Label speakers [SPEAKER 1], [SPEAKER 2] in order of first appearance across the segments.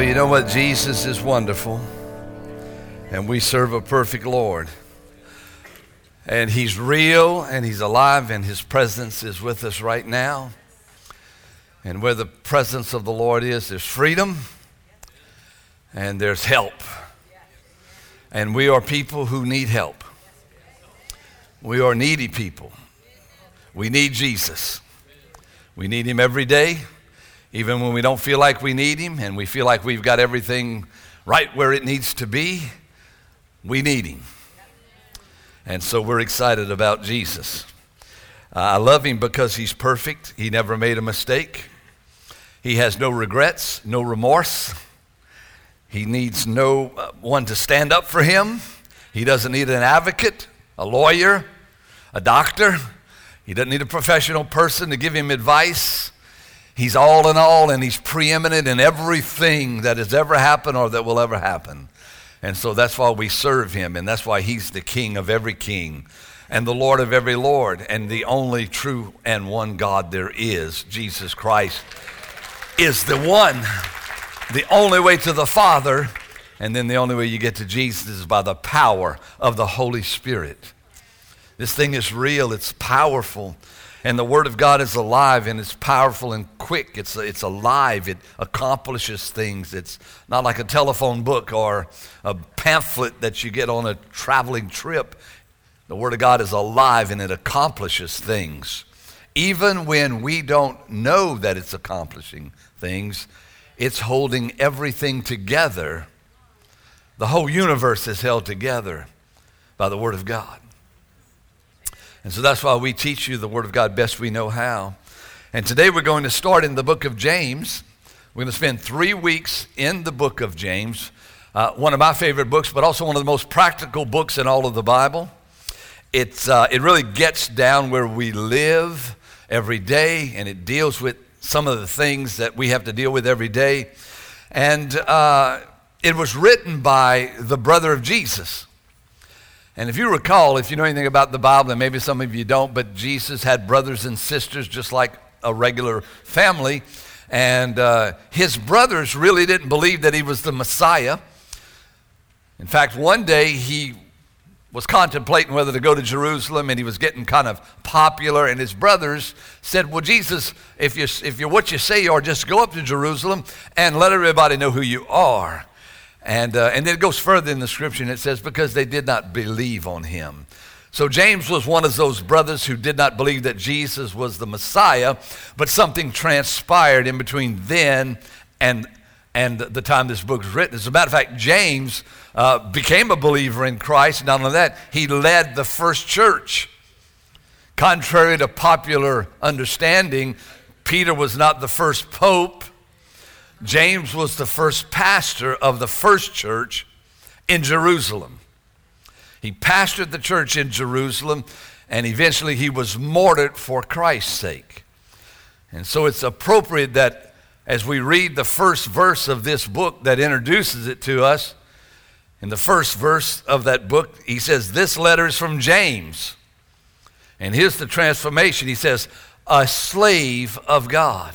[SPEAKER 1] You know what? Jesus is wonderful, and we serve a perfect Lord. And He's real, and He's alive, and His presence is with us right now. And where the presence of the Lord is, there's freedom and there's help. And we are people who need help. We are needy people. We need Jesus. We need Him every day. Even when we don't feel like we need Him and we feel like we've got everything right where it needs to be, we need Him. And so we're excited about Jesus. Uh, I love Him because He's perfect, He never made a mistake, He has no regrets, no remorse. He needs no uh, one to stand up for Him. He doesn't need an advocate, a lawyer, a doctor. He doesn't need a professional person to give him advice. He's all in all, and he's preeminent in everything that has ever happened or that will ever happen. And so that's why we serve him, and that's why he's the king of every king and the Lord of every Lord, and the only true and one God there is, Jesus Christ, is the one, the only way to the Father, and then the only way you get to Jesus is by the power of the Holy Spirit. This thing is real, it's powerful. And the Word of God is alive and it's powerful and quick. It's, it's alive. It accomplishes things. It's not like a telephone book or a pamphlet that you get on a traveling trip. The Word of God is alive and it accomplishes things. Even when we don't know that it's accomplishing things, it's holding everything together. The whole universe is held together by the Word of God. And so that's why we teach you the Word of God best we know how. And today we're going to start in the book of James. We're going to spend three weeks in the book of James, uh, one of my favorite books, but also one of the most practical books in all of the Bible. It's, uh, it really gets down where we live every day, and it deals with some of the things that we have to deal with every day. And uh, it was written by the brother of Jesus. And if you recall, if you know anything about the Bible, and maybe some of you don't, but Jesus had brothers and sisters just like a regular family. And uh, his brothers really didn't believe that he was the Messiah. In fact, one day he was contemplating whether to go to Jerusalem and he was getting kind of popular. And his brothers said, Well, Jesus, if, you, if you're what you say you are, just go up to Jerusalem and let everybody know who you are. And, uh, and then it goes further in the scripture and it says, because they did not believe on him. So James was one of those brothers who did not believe that Jesus was the Messiah, but something transpired in between then and, and the time this book was written. As a matter of fact, James uh, became a believer in Christ. Not only that, he led the first church. Contrary to popular understanding, Peter was not the first pope. James was the first pastor of the first church in Jerusalem. He pastored the church in Jerusalem, and eventually he was martyred for Christ's sake. And so it's appropriate that as we read the first verse of this book that introduces it to us, in the first verse of that book, he says, This letter is from James. And here's the transformation. He says, A slave of God.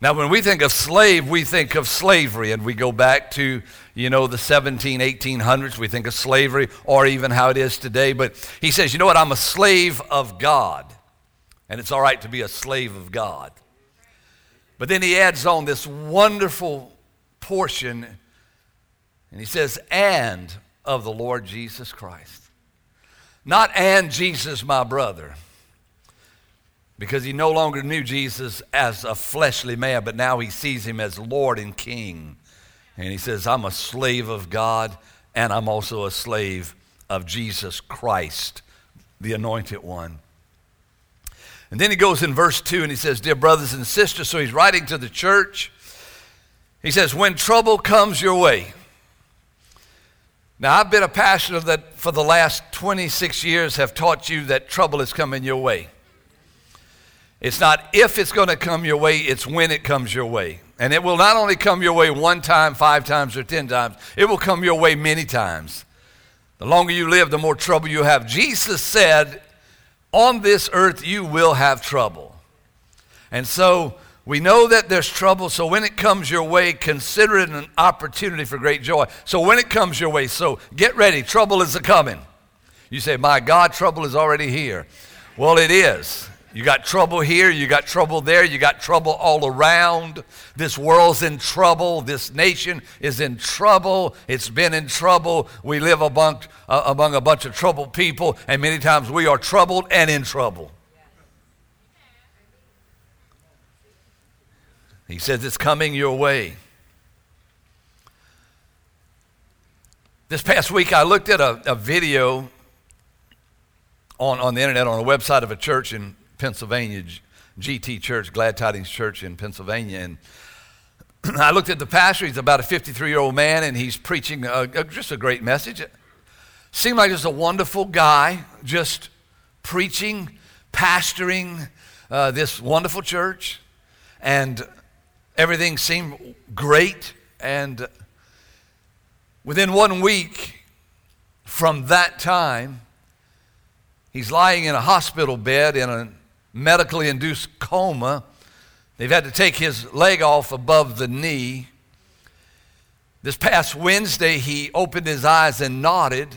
[SPEAKER 1] Now, when we think of slave, we think of slavery, and we go back to, you know, the 17, 1800s. We think of slavery, or even how it is today. But he says, you know what? I'm a slave of God. And it's all right to be a slave of God. But then he adds on this wonderful portion, and he says, and of the Lord Jesus Christ. Not and Jesus, my brother because he no longer knew Jesus as a fleshly man, but now he sees him as Lord and King. And he says, I'm a slave of God, and I'm also a slave of Jesus Christ, the anointed one. And then he goes in verse 2 and he says, Dear brothers and sisters, so he's writing to the church. He says, When trouble comes your way. Now, I've been a pastor that for the last 26 years have taught you that trouble is coming your way. It's not if it's going to come your way, it's when it comes your way. And it will not only come your way one time, five times, or ten times, it will come your way many times. The longer you live, the more trouble you have. Jesus said, On this earth you will have trouble. And so We know that there's trouble, so when it comes your way, consider it an opportunity for great joy. So when it comes your way, so get ready, trouble is a coming. You say, My God, trouble is already here. Well, it is. You got trouble here, you got trouble there, you got trouble all around. This world's in trouble, this nation is in trouble, it's been in trouble. We live among, uh, among a bunch of troubled people, and many times we are troubled and in trouble. He says it's coming your way. This past week, I looked at a, a video on, on the internet on the website of a church in Pennsylvania, GT Church, Glad Tidings Church in Pennsylvania. And I looked at the pastor. He's about a 53 year old man, and he's preaching a, a, just a great message. Seemed like just a wonderful guy, just preaching, pastoring uh, this wonderful church. And Everything seemed great. And within one week from that time, he's lying in a hospital bed in a medically induced coma. They've had to take his leg off above the knee. This past Wednesday, he opened his eyes and nodded.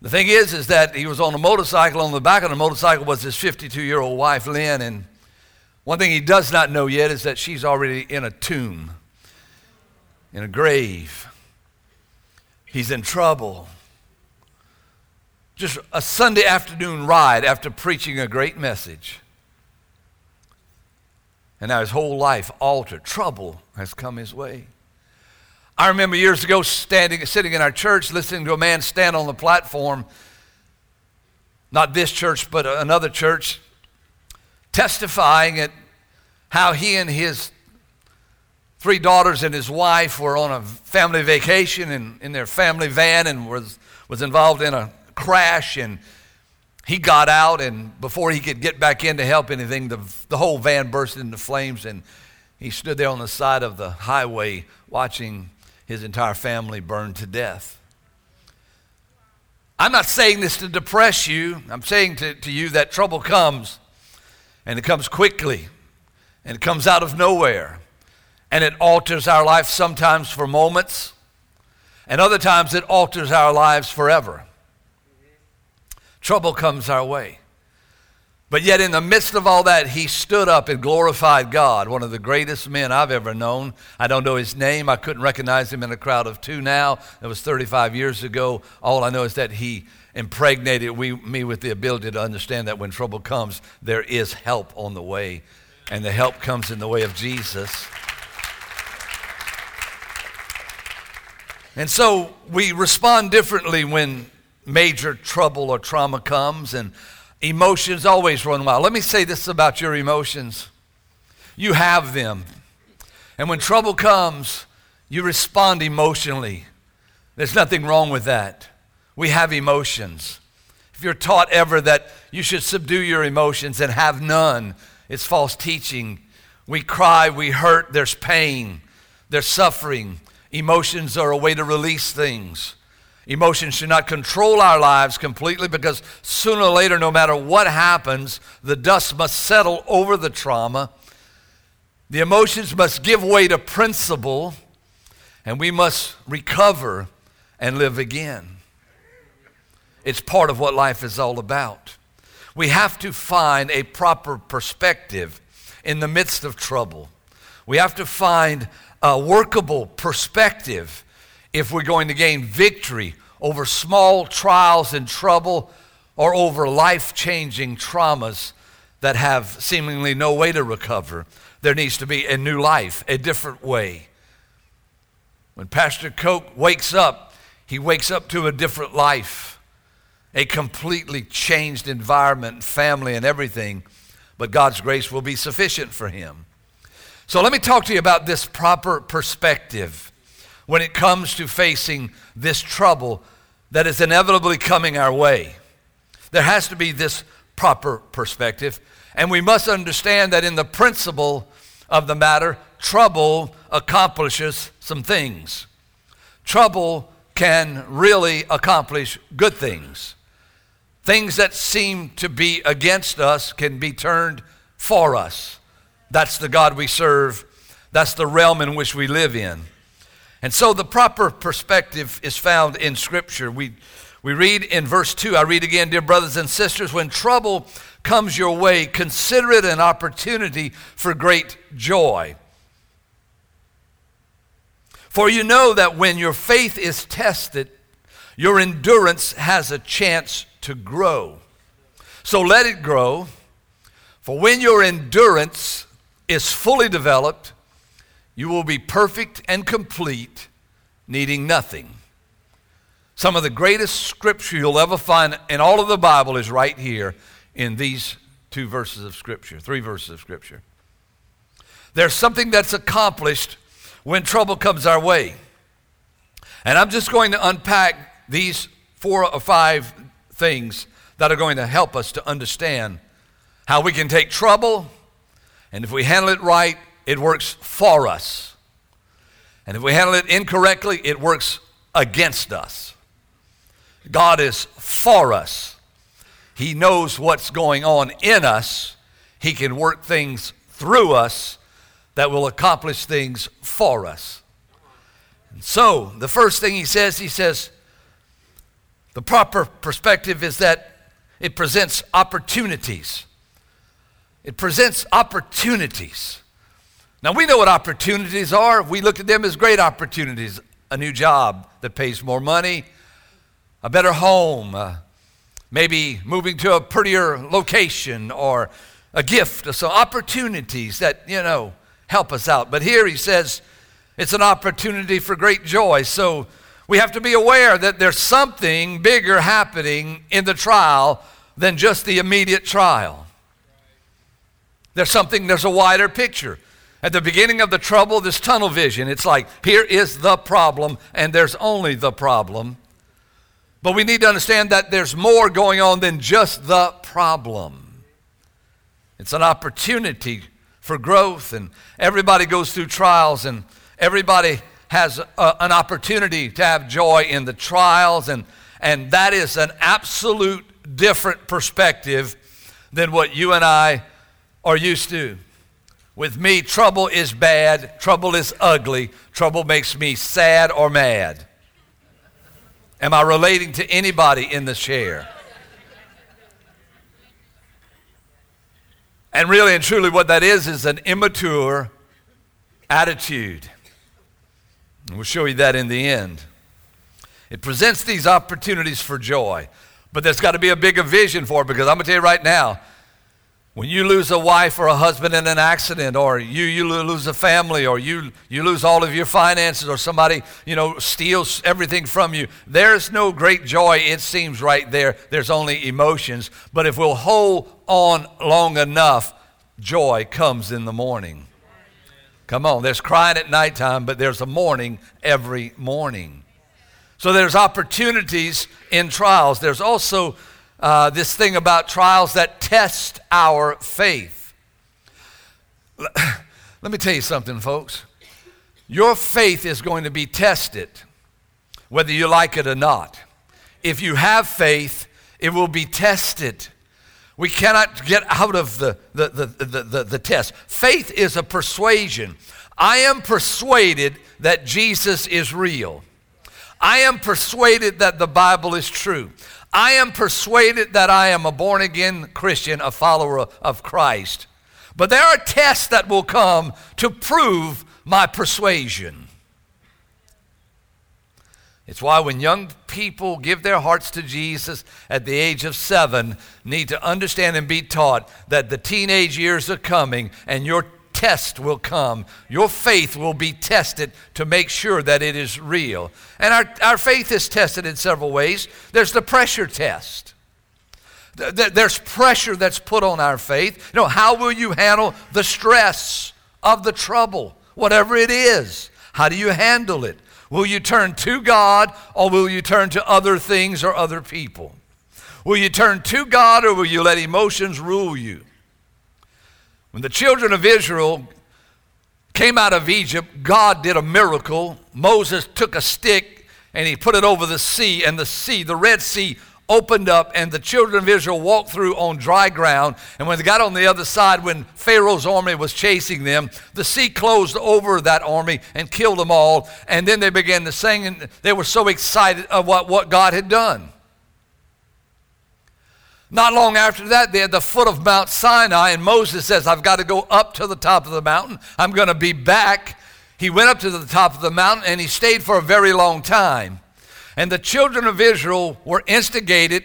[SPEAKER 1] The thing is, is that he was on a motorcycle. On the back of the motorcycle was his 52 year old wife, Lynn, and one thing he does not know yet is that she's already in a tomb, in a grave. He's in trouble. Just a Sunday afternoon ride after preaching a great message. And now his whole life altered. Trouble has come his way. I remember years ago standing, sitting in our church, listening to a man stand on the platform, not this church, but another church, testifying at how he and his three daughters and his wife were on a family vacation in, in their family van and was, was involved in a crash and he got out and before he could get back in to help anything the, the whole van burst into flames and he stood there on the side of the highway watching his entire family burn to death i'm not saying this to depress you i'm saying to, to you that trouble comes and it comes quickly, and it comes out of nowhere, and it alters our life sometimes for moments, and other times it alters our lives forever. Trouble comes our way. But yet, in the midst of all that, he stood up and glorified God, one of the greatest men I've ever known. I don't know his name. I couldn't recognize him in a crowd of two now. That was 35 years ago. All I know is that he impregnated we, me with the ability to understand that when trouble comes, there is help on the way. And the help comes in the way of Jesus. And so we respond differently when major trouble or trauma comes, and emotions always run wild. Let me say this about your emotions you have them. And when trouble comes, you respond emotionally. There's nothing wrong with that. We have emotions. If you're taught ever that you should subdue your emotions and have none, it's false teaching. We cry, we hurt, there's pain, there's suffering. Emotions are a way to release things. Emotions should not control our lives completely because sooner or later, no matter what happens, the dust must settle over the trauma. The emotions must give way to principle, and we must recover and live again. It's part of what life is all about. We have to find a proper perspective in the midst of trouble. We have to find a workable perspective if we're going to gain victory over small trials and trouble or over life changing traumas that have seemingly no way to recover. There needs to be a new life, a different way. When Pastor Coke wakes up, he wakes up to a different life a completely changed environment, family, and everything, but God's grace will be sufficient for him. So let me talk to you about this proper perspective when it comes to facing this trouble that is inevitably coming our way. There has to be this proper perspective, and we must understand that in the principle of the matter, trouble accomplishes some things. Trouble can really accomplish good things. Things that seem to be against us can be turned for us. That's the God we serve. That's the realm in which we live in. And so the proper perspective is found in Scripture. We, we read in verse 2, I read again, Dear brothers and sisters, when trouble comes your way, consider it an opportunity for great joy. For you know that when your faith is tested, your endurance has a chance to grow. So let it grow. For when your endurance is fully developed, you will be perfect and complete, needing nothing. Some of the greatest scripture you'll ever find in all of the Bible is right here in these two verses of Scripture, three verses of Scripture. There's something that's accomplished when trouble comes our way. And I'm just going to unpack these four or five things that are going to help us to understand how we can take trouble, and if we handle it right, it works for us. And if we handle it incorrectly, it works against us. God is for us. He knows what's going on in us. He can work things through us that will accomplish things for us. And so, the first thing he says, he says, the proper perspective is that it presents opportunities. It presents opportunities. Now, we know what opportunities are. We look at them as great opportunities a new job that pays more money, a better home, uh, maybe moving to a prettier location, or a gift. So, opportunities that, you know, help us out. But here he says it's an opportunity for great joy. So, we have to be aware that there's something bigger happening in the trial than just the immediate trial. There's something, there's a wider picture. At the beginning of the trouble, this tunnel vision, it's like, here is the problem, and there's only the problem. But we need to understand that there's more going on than just the problem. It's an opportunity for growth, and everybody goes through trials, and everybody has a, an opportunity to have joy in the trials, and, and that is an absolute different perspective than what you and I are used to. With me, trouble is bad, trouble is ugly, trouble makes me sad or mad. Am I relating to anybody in the chair? And really and truly, what that is is an immature attitude. And we'll show you that in the end. It presents these opportunities for joy, but there's got to be a bigger vision for it because I'm going to tell you right now when you lose a wife or a husband in an accident, or you, you lose a family, or you, you lose all of your finances, or somebody, you know, steals everything from you, there's no great joy, it seems right there. There's only emotions. But if we'll hold on long enough, joy comes in the morning. Come on, there's crying at nighttime, but there's a morning every morning. So there's opportunities in trials. There's also uh, this thing about trials that test our faith. Let me tell you something, folks. Your faith is going to be tested, whether you like it or not. If you have faith, it will be tested. We cannot get out of the, the, the, the, the, the test. Faith is a persuasion. I am persuaded that Jesus is real. I am persuaded that the Bible is true. I am persuaded that I am a born again Christian, a follower of Christ. But there are tests that will come to prove my persuasion. It's why when young people give their hearts to Jesus at the age of seven, need to understand and be taught that the teenage years are coming and your test will come. Your faith will be tested to make sure that it is real. And our, our faith is tested in several ways. There's the pressure test. There's pressure that's put on our faith. You know, how will you handle the stress of the trouble, whatever it is? How do you handle it? Will you turn to God or will you turn to other things or other people? Will you turn to God or will you let emotions rule you? When the children of Israel came out of Egypt, God did a miracle. Moses took a stick and he put it over the sea, and the sea, the Red Sea, opened up and the children of Israel walked through on dry ground. And when they got on the other side, when Pharaoh's army was chasing them, the sea closed over that army and killed them all. And then they began to sing, and they were so excited of what, what God had done. Not long after that, they're at the foot of Mount Sinai, and Moses says, I've got to go up to the top of the mountain. I'm going to be back. He went up to the top of the mountain and he stayed for a very long time. And the children of Israel were instigated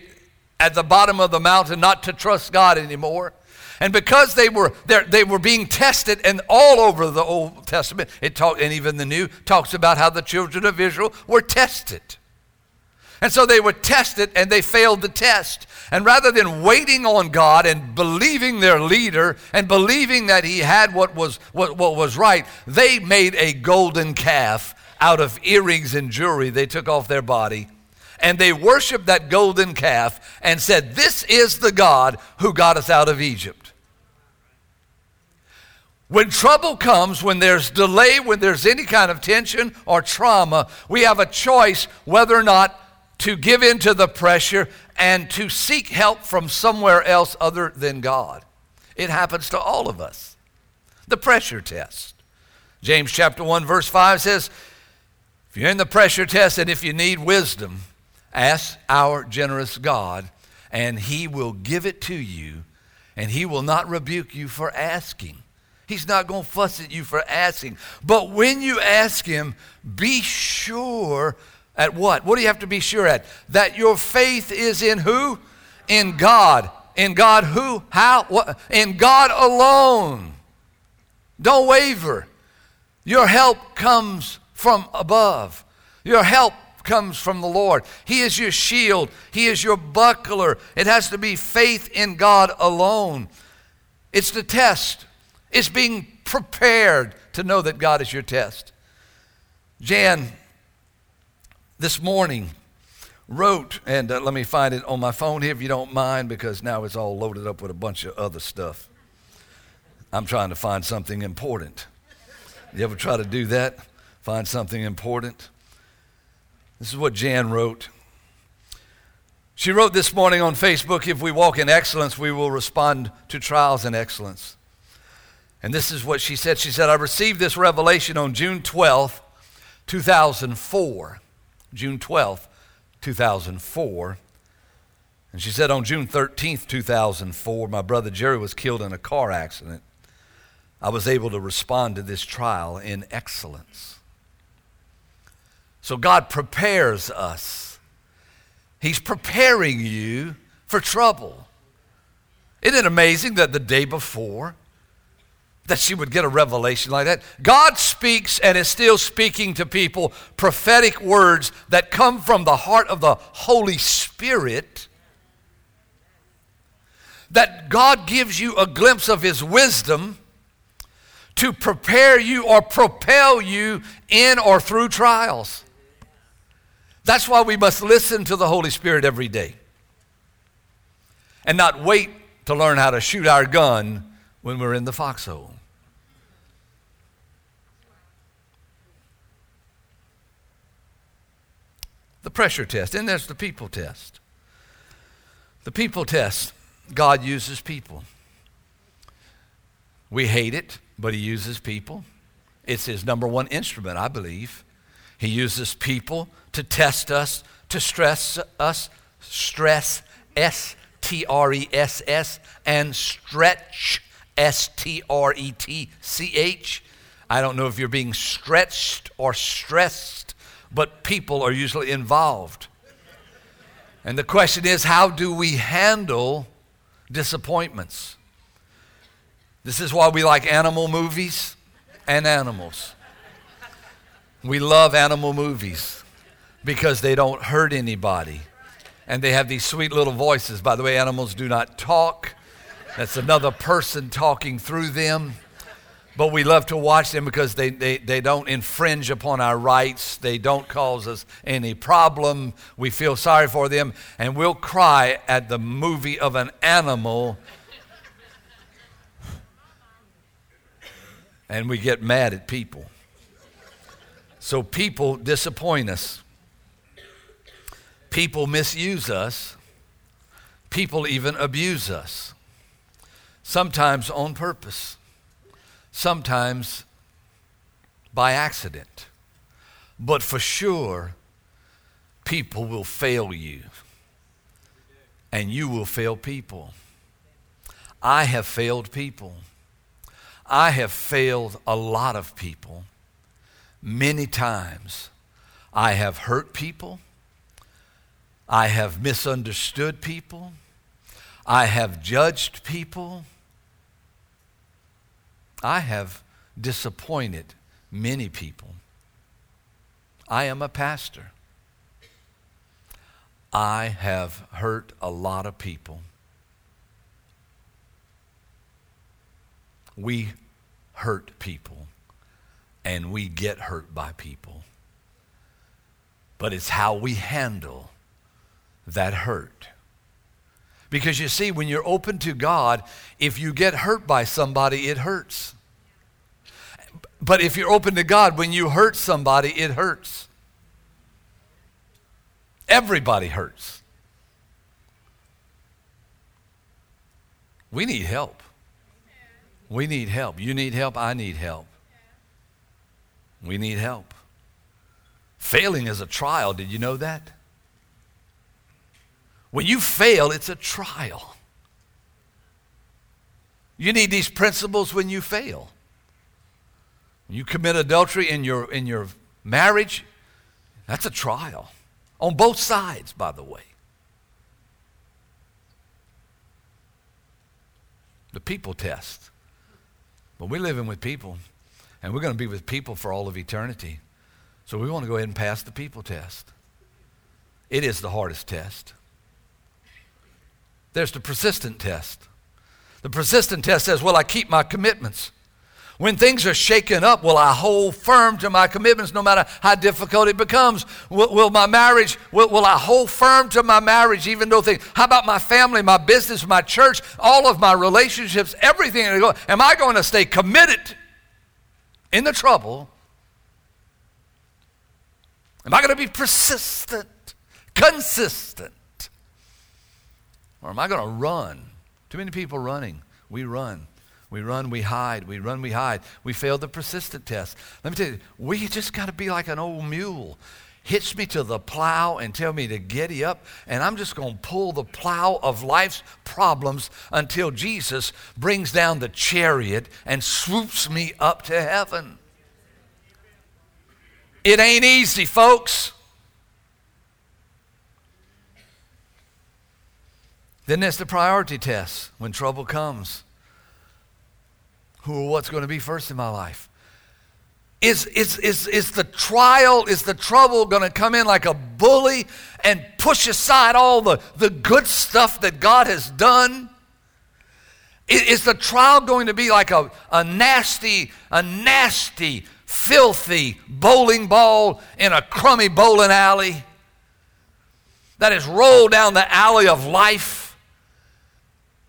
[SPEAKER 1] at the bottom of the mountain not to trust God anymore. And because they were they were being tested, and all over the Old Testament, it talk, and even the New talks about how the children of Israel were tested. And so they were tested and they failed the test. And rather than waiting on God and believing their leader and believing that he had what was, what, what was right, they made a golden calf out of earrings and jewelry they took off their body. And they worshiped that golden calf and said, This is the God who got us out of Egypt. When trouble comes, when there's delay, when there's any kind of tension or trauma, we have a choice whether or not to give in to the pressure and to seek help from somewhere else other than God. It happens to all of us. The pressure test. James chapter 1 verse 5 says, if you're in the pressure test and if you need wisdom, ask our generous God and he will give it to you and he will not rebuke you for asking. He's not going to fuss at you for asking. But when you ask him, be sure at what? What do you have to be sure at? That your faith is in who? In God. In God who? How? What? In God alone. Don't waver. Your help comes from above. Your help comes from the Lord. He is your shield, He is your buckler. It has to be faith in God alone. It's the test, it's being prepared to know that God is your test. Jan this morning wrote, and uh, let me find it on my phone here if you don't mind, because now it's all loaded up with a bunch of other stuff. I'm trying to find something important. You ever try to do that? Find something important? This is what Jan wrote. She wrote this morning on Facebook If we walk in excellence, we will respond to trials in excellence. And this is what she said. She said, I received this revelation on June 12th, 2004. June 12th, 2004. And she said on June 13th, 2004, my brother Jerry was killed in a car accident. I was able to respond to this trial in excellence. So God prepares us. He's preparing you for trouble. Isn't it amazing that the day before, that she would get a revelation like that. God speaks and is still speaking to people prophetic words that come from the heart of the Holy Spirit. That God gives you a glimpse of His wisdom to prepare you or propel you in or through trials. That's why we must listen to the Holy Spirit every day and not wait to learn how to shoot our gun when we're in the foxhole. The pressure test. And there's the people test. The people test, God uses people. We hate it, but He uses people. It's His number one instrument, I believe. He uses people to test us, to stress us, stress, S T R E S S, and stretch, S T R E T C H. I don't know if you're being stretched or stressed but people are usually involved. And the question is how do we handle disappointments? This is why we like animal movies and animals. We love animal movies because they don't hurt anybody. And they have these sweet little voices. By the way, animals do not talk, that's another person talking through them. But we love to watch them because they, they, they don't infringe upon our rights. They don't cause us any problem. We feel sorry for them. And we'll cry at the movie of an animal. And we get mad at people. So people disappoint us. People misuse us. People even abuse us, sometimes on purpose, sometimes by accident. But for sure, people will fail you, and you will fail people. I have failed people. I have failed a lot of people many times. I have hurt people. I have misunderstood people. I have judged people. I have disappointed many people. I am a pastor. I have hurt a lot of people. We hurt people and we get hurt by people. But it's how we handle that hurt. Because you see, when you're open to God, if you get hurt by somebody, it hurts. But if you're open to God, when you hurt somebody, it hurts. Everybody hurts. We need help. We need help. You need help. I need help. We need help. Failing is a trial. Did you know that? When you fail, it's a trial. You need these principles when you fail. You commit adultery in your, in your marriage, that's a trial. On both sides, by the way. The people test. But we're living with people, and we're going to be with people for all of eternity. So we want to go ahead and pass the people test. It is the hardest test. There's the persistent test. The persistent test says, Well, I keep my commitments. When things are shaken up, will I hold firm to my commitments no matter how difficult it becomes? Will, will my marriage, will, will, I hold firm to my marriage even though things, how about my family, my business, my church, all of my relationships, everything? Am I going to stay committed in the trouble? Am I going to be persistent, consistent? Or am I going to run? Too many people running. We run. We run, we hide. We run, we hide. We failed the persistent test. Let me tell you, we just got to be like an old mule. Hitch me to the plow and tell me to giddy up, and I'm just going to pull the plow of life's problems until Jesus brings down the chariot and swoops me up to heaven. It ain't easy, folks. Then there's the priority test when trouble comes who or what's going to be first in my life? Is, is, is, is the trial, is the trouble going to come in like a bully and push aside all the, the good stuff that God has done? Is, is the trial going to be like a, a nasty, a nasty, filthy bowling ball in a crummy bowling alley that is rolled down the alley of life?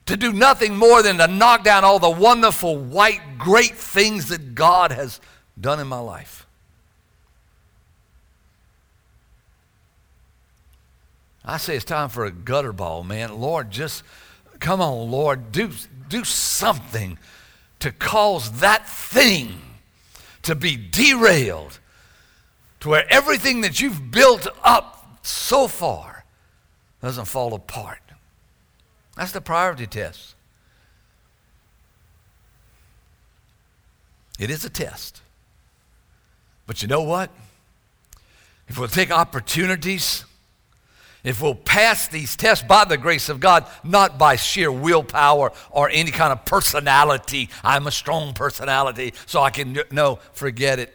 [SPEAKER 1] To do nothing more than to knock down all the wonderful, white, great things that God has done in my life. I say it's time for a gutter ball, man. Lord, just come on, Lord, do, do something to cause that thing to be derailed to where everything that you've built up so far doesn't fall apart. That's the priority test. It is a test. But you know what? If we'll take opportunities, if we'll pass these tests by the grace of God, not by sheer willpower or any kind of personality, I'm a strong personality, so I can, no, forget it.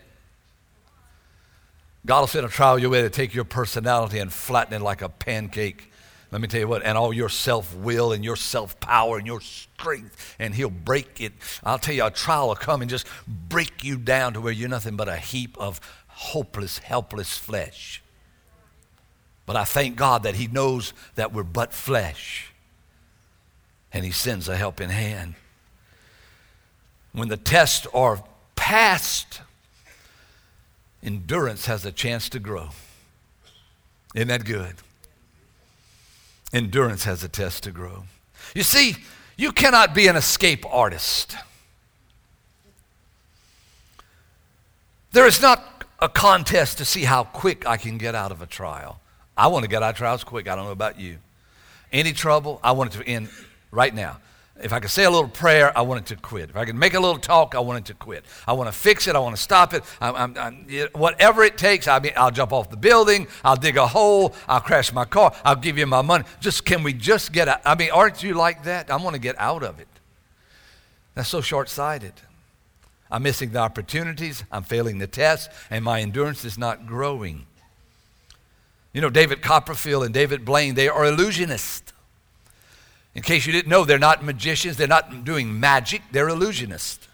[SPEAKER 1] God will send a trial your way to take your personality and flatten it like a pancake let me tell you what, and all your self will and your self power and your strength, and He'll break it. I'll tell you, a trial will come and just break you down to where you're nothing but a heap of hopeless, helpless flesh. But I thank God that He knows that we're but flesh, and He sends a helping hand. When the tests are passed, endurance has a chance to grow. Isn't that good? Endurance has a test to grow. You see, you cannot be an escape artist. There is not a contest to see how quick I can get out of a trial. I want to get out of trials quick. I don't know about you. Any trouble, I want it to end right now. If I could say a little prayer, I want it to quit. If I could make a little talk, I want it to quit. I want to fix it. I want to stop it. I'm, I'm, I'm, whatever it takes, I mean, I'll jump off the building. I'll dig a hole. I'll crash my car. I'll give you my money. Just can we just get out? I mean, aren't you like that? I want to get out of it. That's so short sighted. I'm missing the opportunities. I'm failing the test, and my endurance is not growing. You know, David Copperfield and David Blaine, they are illusionists. In case you didn't know, they're not magicians, they're not doing magic, they're illusionists.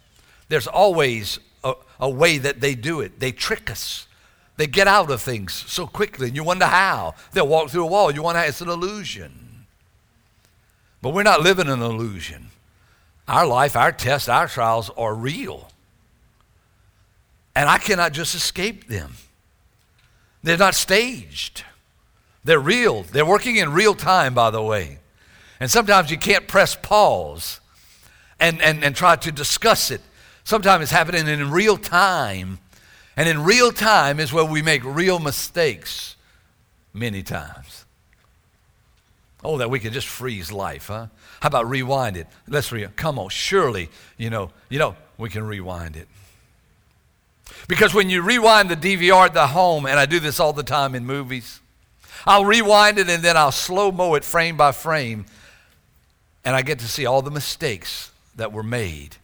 [SPEAKER 1] There's always a, a, way that they do it. They trick us. They get out of things so quickly, and you wonder how. They'll walk through a wall, you wonder how. It's an illusion. But we're not living an illusion. Our life, our tests, our trials are real. And I cannot just escape them. They're not staged, they're real. They're working in real time, by the way. And sometimes you can't press pause and, and, and try to discuss it. Sometimes it's happening in real time. And in real time is where we make real mistakes many times. Oh, that we can just freeze life, huh? How about rewind it? Let's re come on, surely, you know, you know, we can rewind it. Because when you rewind the DVR at the home, and I do this all the time in movies, I'll rewind it and then I'll slow mo it frame by frame and I get to see all the mistakes that were made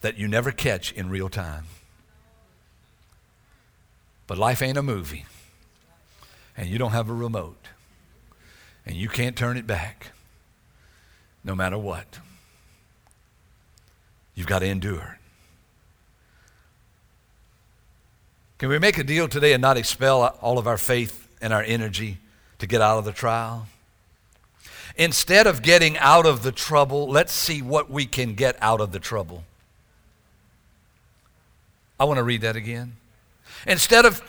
[SPEAKER 1] that you never catch in real time. But life ain't a movie, and you don't have a remote, and you can't turn it back no matter what. You've got to endure. Can we make a deal today and not expel all of our faith and our energy to get out of the trial? Instead of getting out of the trouble, let's see what we can get out of the trouble. I want to read that again. Instead of,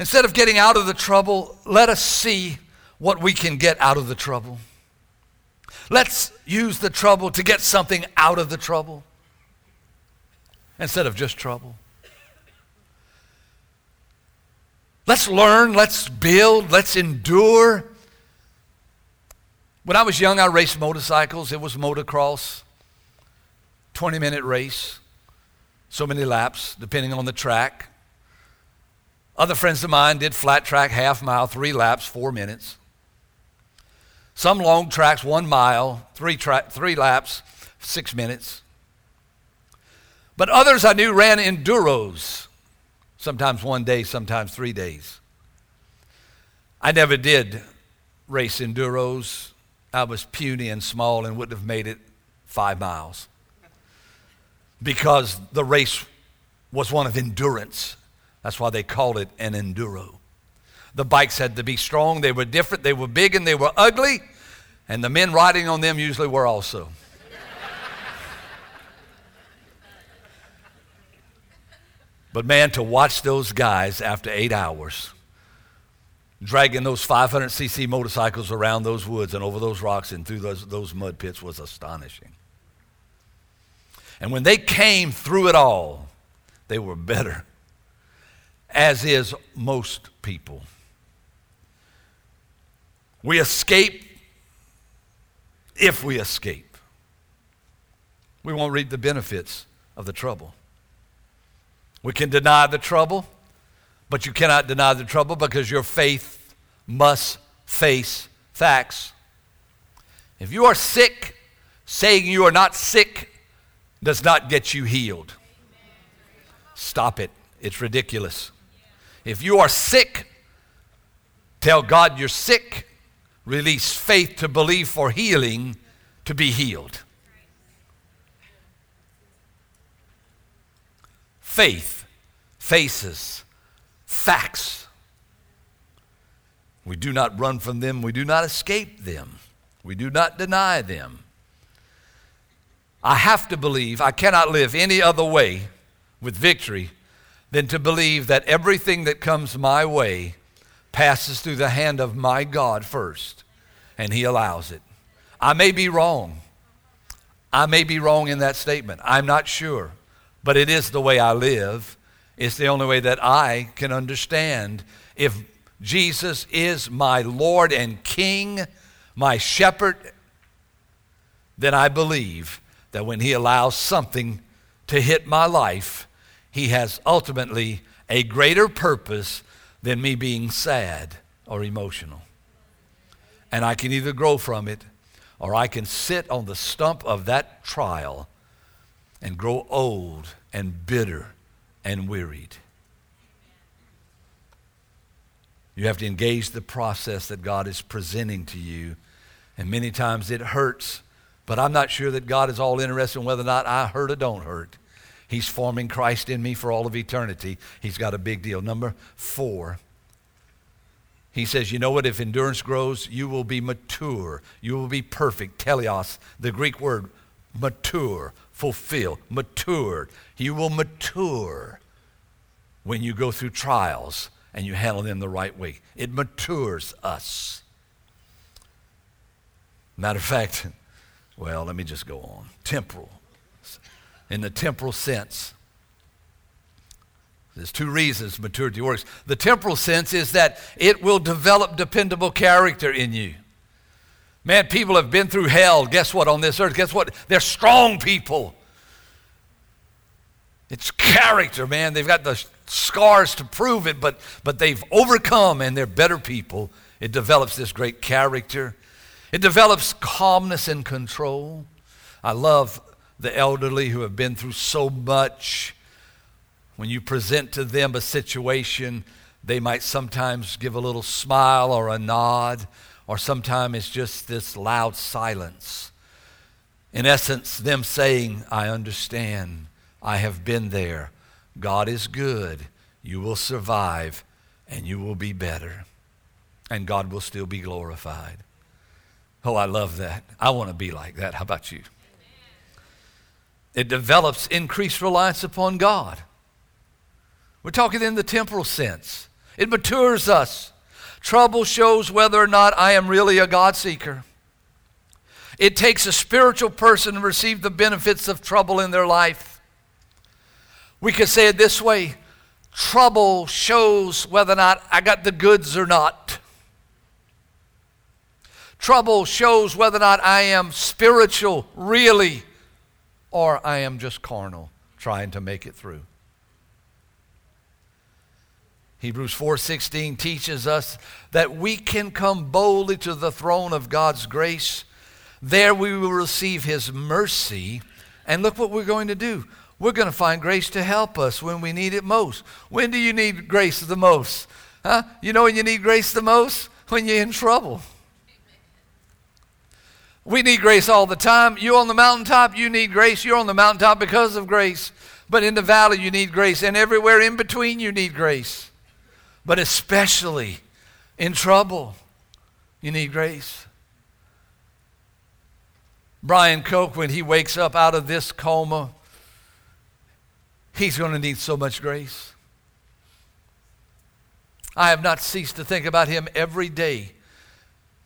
[SPEAKER 1] instead of getting out of the trouble, let us see what we can get out of the trouble. Let's use the trouble to get something out of the trouble instead of just trouble. Let's learn, let's build, let's endure when I was young, I raced motorcycles. It was motocross, 20 minute race, so many laps, depending on the track. Other friends of mine did flat track, half mile, three laps, four minutes. Some long tracks, one mile, three, tra- three laps, six minutes. But others I knew ran enduros, sometimes one day, sometimes three days. I never did race enduros. I was puny and small and wouldn't have made it five miles because the race was one of endurance. That's why they called it an enduro. The bikes had to be strong, they were different, they were big, and they were ugly, and the men riding on them usually were also. but man, to watch those guys after eight hours dragging those 500cc motorcycles around those woods and over those rocks and through those, those mud pits was astonishing. And when they came through it all, they were better, as is most people. We escape if we escape. We won't reap the benefits of the trouble. We can deny the trouble but you cannot deny the trouble because your faith must face facts. If you are sick, saying you are not sick does not get you healed. Stop it. It's ridiculous. If you are sick, tell God you're sick, release faith to believe for healing to be healed. Faith faces facts. We do not run from them, we do not escape them, we do not deny them. I have to believe, I cannot live any other way with victory than to believe that everything that comes my way passes through the hand of my God first, and He allows it. I may be wrong. I may be wrong in that statement. I'm not sure. But it is the way I live. It's the only way that I can understand. If Jesus is my Lord and King, my shepherd, then I believe that when He allows something to hit my life, He has ultimately a greater purpose than me being sad or emotional. And I can either grow from it or I can sit on the stump of that trial and grow old and bitter and wearied. You have to engage the process that God is presenting to you. And many times it hurts, but I'm not sure that God is all interested in whether or not I hurt or don't hurt. He's forming Christ in me for all of eternity. He's got a big deal. Number four, he says, You know what? If endurance grows, you will be mature. You will be perfect. Teleos, the Greek word mature, fulfill, matured. You will mature when you go through trials and you handle them the right way. It matures us. Matter of fact, well, let me just go on. Temporal. In the temporal sense, there's two reasons maturity works. The temporal sense is that it will develop dependable character in you. Man, people have been through hell. Guess what? On this earth, guess what? They're strong people. It's character, man. They've got the scars to prove it, but, but they've overcome and they're better people. It develops this great character. It develops calmness and control. I love the elderly who have been through so much when you present to them a situation, they might sometimes give a little smile or a nod, or sometimes it's just this loud silence. In essence, them saying, I understand, I have been there, God is good, you will survive, and you will be better, and God will still be glorified. Oh, I love that. I want to be like that. How about you? It develops increased reliance upon God. We're talking in the temporal sense. It matures us. Trouble shows whether or not I am really a God seeker. It takes a spiritual person to receive the benefits of trouble in their life. We could say it this way trouble shows whether or not I got the goods or not. Trouble shows whether or not I am spiritual, really, or I am just carnal, trying to make it through. Hebrews 4:16 teaches us that we can come boldly to the throne of God's grace. There we will receive his mercy. And look what we're going to do. We're going to find grace to help us when we need it most. When do you need grace the most? Huh? You know when you need grace the most? When you're in trouble. We need grace all the time. You on the mountaintop, you need grace. You're on the mountaintop because of grace. But in the valley, you need grace. And everywhere in between, you need grace but especially in trouble, you need grace. Brian Koch, when he wakes up out of this coma, he's going to need so much grace. I have not ceased to think about him every day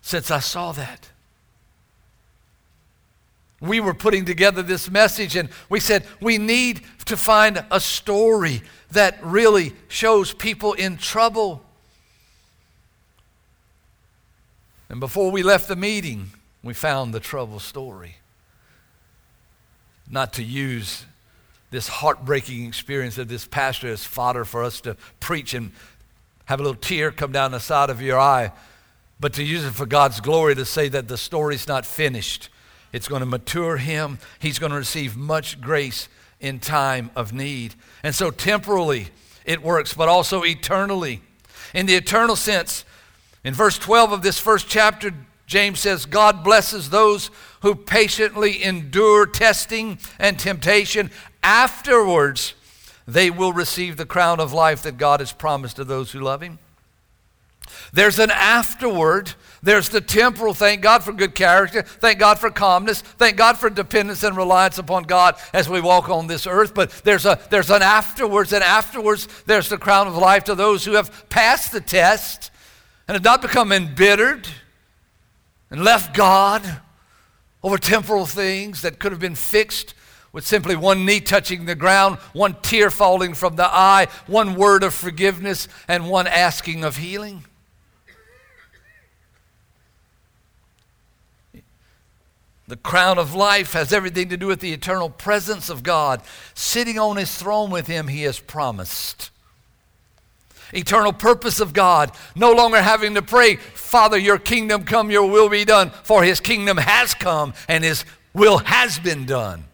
[SPEAKER 1] since I saw that. We were putting together this message and we said we need to find a story that really shows people in trouble. And before we left the meeting, we found the trouble story. Not to use this heartbreaking experience of this pastor as fodder for us to preach and have a little tear come down the side of your eye, but to use it for God's glory to say that the story's not finished. It's going to mature him. He's going to receive much grace in time of need. And so, temporally, it works, but also eternally. In the eternal sense, in verse 12 of this first chapter, James says, God blesses those who patiently endure testing and temptation. Afterwards, they will receive the crown of life that God has promised to those who love Him. There's an afterward there's the temporal. Thank God for good character. Thank God for calmness. Thank God for dependence and reliance upon God as we walk on this earth. But there's, a, there's an afterwards, and afterwards, there's the crown of life to those who have passed the test. and have not become embittered and left God over temporal things that could have been fixed with simply one knee touching the ground, one tear falling from the eye, one word of forgiveness, and one asking of healing? The crown of life has everything to do with the eternal presence of God. Sitting on his throne with him, he has promised. Eternal purpose of God, no longer having to pray, Father, your kingdom come, your will be done, for his kingdom has come and his will has been done.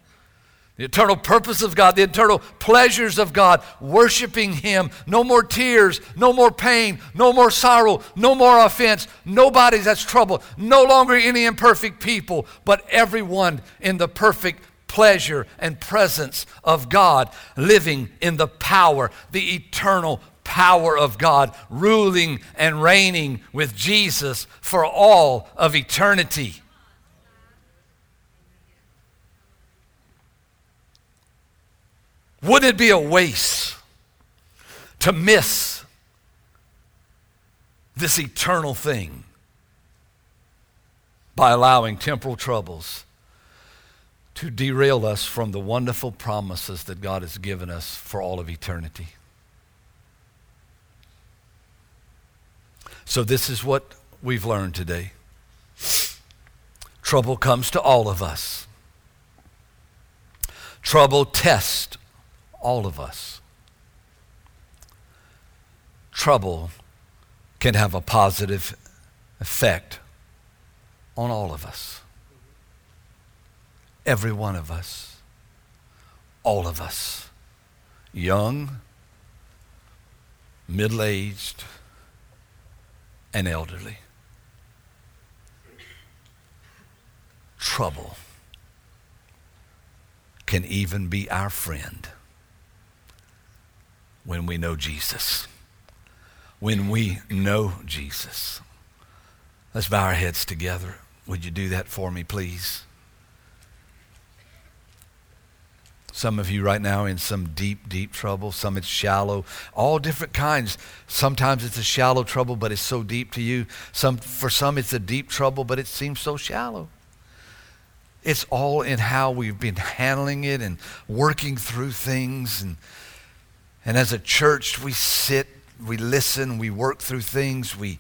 [SPEAKER 1] The eternal purpose of God, the eternal pleasures of God, worshiping Him. No more tears, no more pain, no more sorrow, no more offense. Nobody that's trouble, No longer any imperfect people, but everyone in the perfect pleasure and presence of God, living in the power, the eternal power of God, ruling and reigning with Jesus for all of eternity. Wouldn't it be a waste to miss this eternal thing by allowing temporal troubles to derail us from the wonderful promises that God has given us for all of eternity? So, this is what we've learned today. Trouble comes to all of us. Trouble tests all of us. Trouble can have a positive effect on all of us. Every one of us. All of us. Young, middle aged, and elderly. Trouble can even be our friend when we know Jesus. When we know Jesus. Let's bow our heads together. Would you do that for me, please? Some of you right now in some deep, deep trouble. Some it's shallow. All different kinds. Sometimes it's a shallow trouble, but it's so deep to you. Some, for some, it's a deep trouble, but it seems so shallow. It's all in how we've been handling it and working through things and and as a church, we sit, we listen, we work through things. We,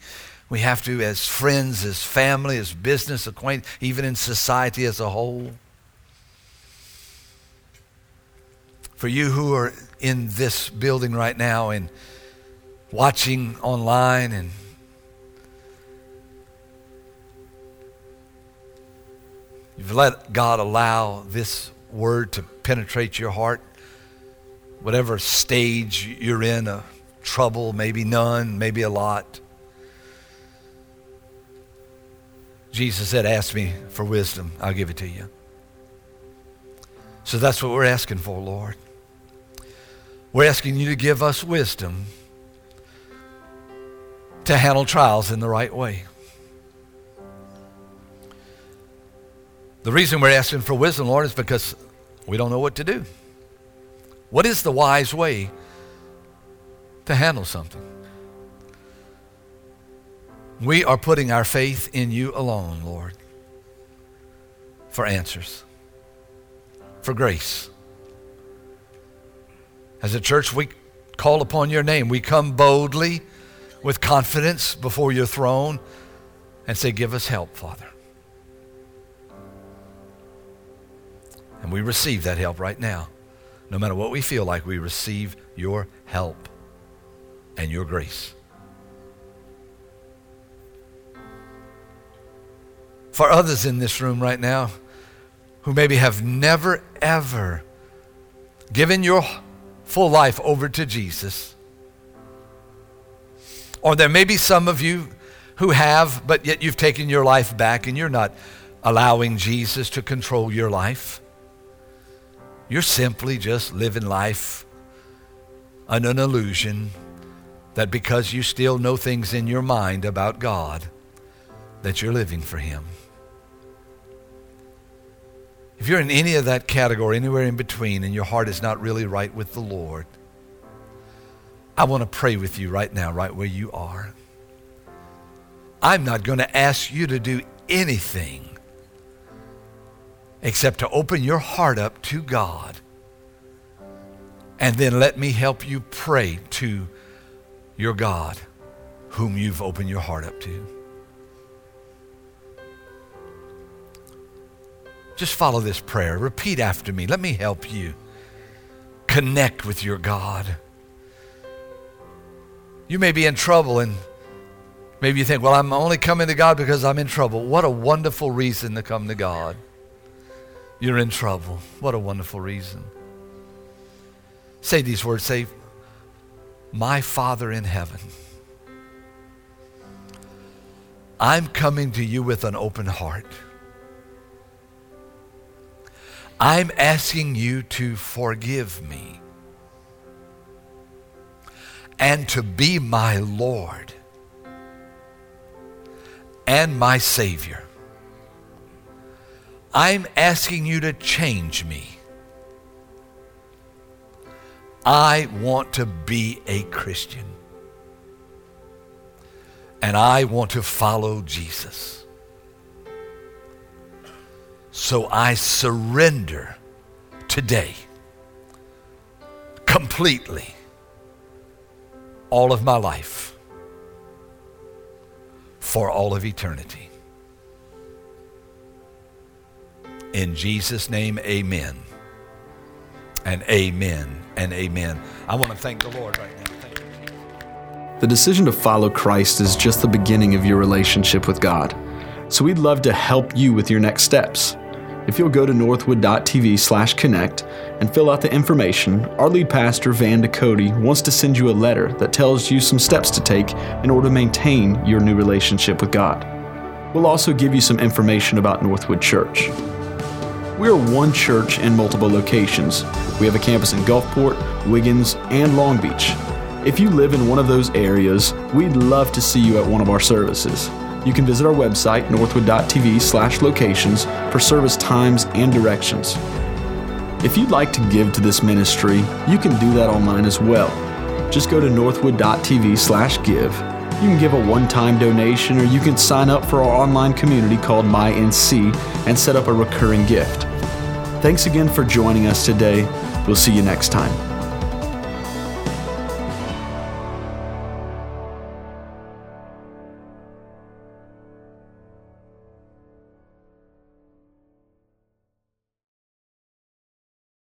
[SPEAKER 1] we have to, as friends, as family, as business acquaintance, even in society as a whole. For you who are in this building right now and watching online and you've let God allow this word to penetrate your heart whatever stage you're in, a trouble, maybe none, maybe a lot. Jesus said, Ask me for wisdom, I'll give it to you. So that's what we're asking for, Lord. We're asking you to give us wisdom to handle trials in the right way. The reason we're asking for wisdom, Lord, is because we don't know what to do. What is the wise way to handle something? We are putting our faith in you alone, Lord, for answers, for grace. As a church, we call upon your name. We come boldly with confidence before your throne and say, Give us help, Father. And we receive that help right now. No matter what we feel like, we receive your help and your grace. For others in this room right now who maybe have never, ever given your full life over to Jesus, or there may be some of you who have, but yet you've taken your life back and you're not allowing Jesus to control your life. You're simply just living life on an illusion that because you still know things in your mind about God, that you're living for Him. If you're in any of that category, anywhere in between, and your heart is not really right with the Lord, I want to pray with you right now, right where you are. I'm not going to ask you to do anything except to open your heart up to God. And then let me help you pray to your God, whom you've opened your heart up to. Just follow this prayer. Repeat after me. Let me help you connect with your God. You may be in trouble and maybe you think, well, I'm only coming to God because I'm in trouble. What a wonderful reason to come to God. You're in trouble. What a wonderful reason. Say these words. Say, My Father in heaven, I'm coming to you with an open heart. I'm asking you to forgive me and to be my Lord and my Savior. I'm asking you to change me. I want to be a Christian. And I want to follow Jesus. So I surrender today completely all of my life for all of eternity. In Jesus' name, amen. And amen and amen. I want to thank the Lord right now.
[SPEAKER 2] The decision to follow Christ is just the beginning of your relationship with God. So we'd love to help you with your next steps. If you'll go to northwood.tv slash connect and fill out the information, our lead pastor, Van Ducote, wants to send you a letter that tells you some steps to take in order to maintain your new relationship with God. We'll also give you some information about Northwood Church. We are one church in multiple locations. We have a campus in Gulfport, Wiggins, and Long Beach. If you live in one of those areas, we'd love to see you at one of our services you can visit our website, northwood.tv slash locations, for service times and directions. If you'd like to give to this ministry, you can do that online as well. Just go to northwood.tv slash give. You can give a one-time donation or you can sign up for our online community called MyNC and set up a recurring gift. Thanks again for joining us today. We'll see you next time.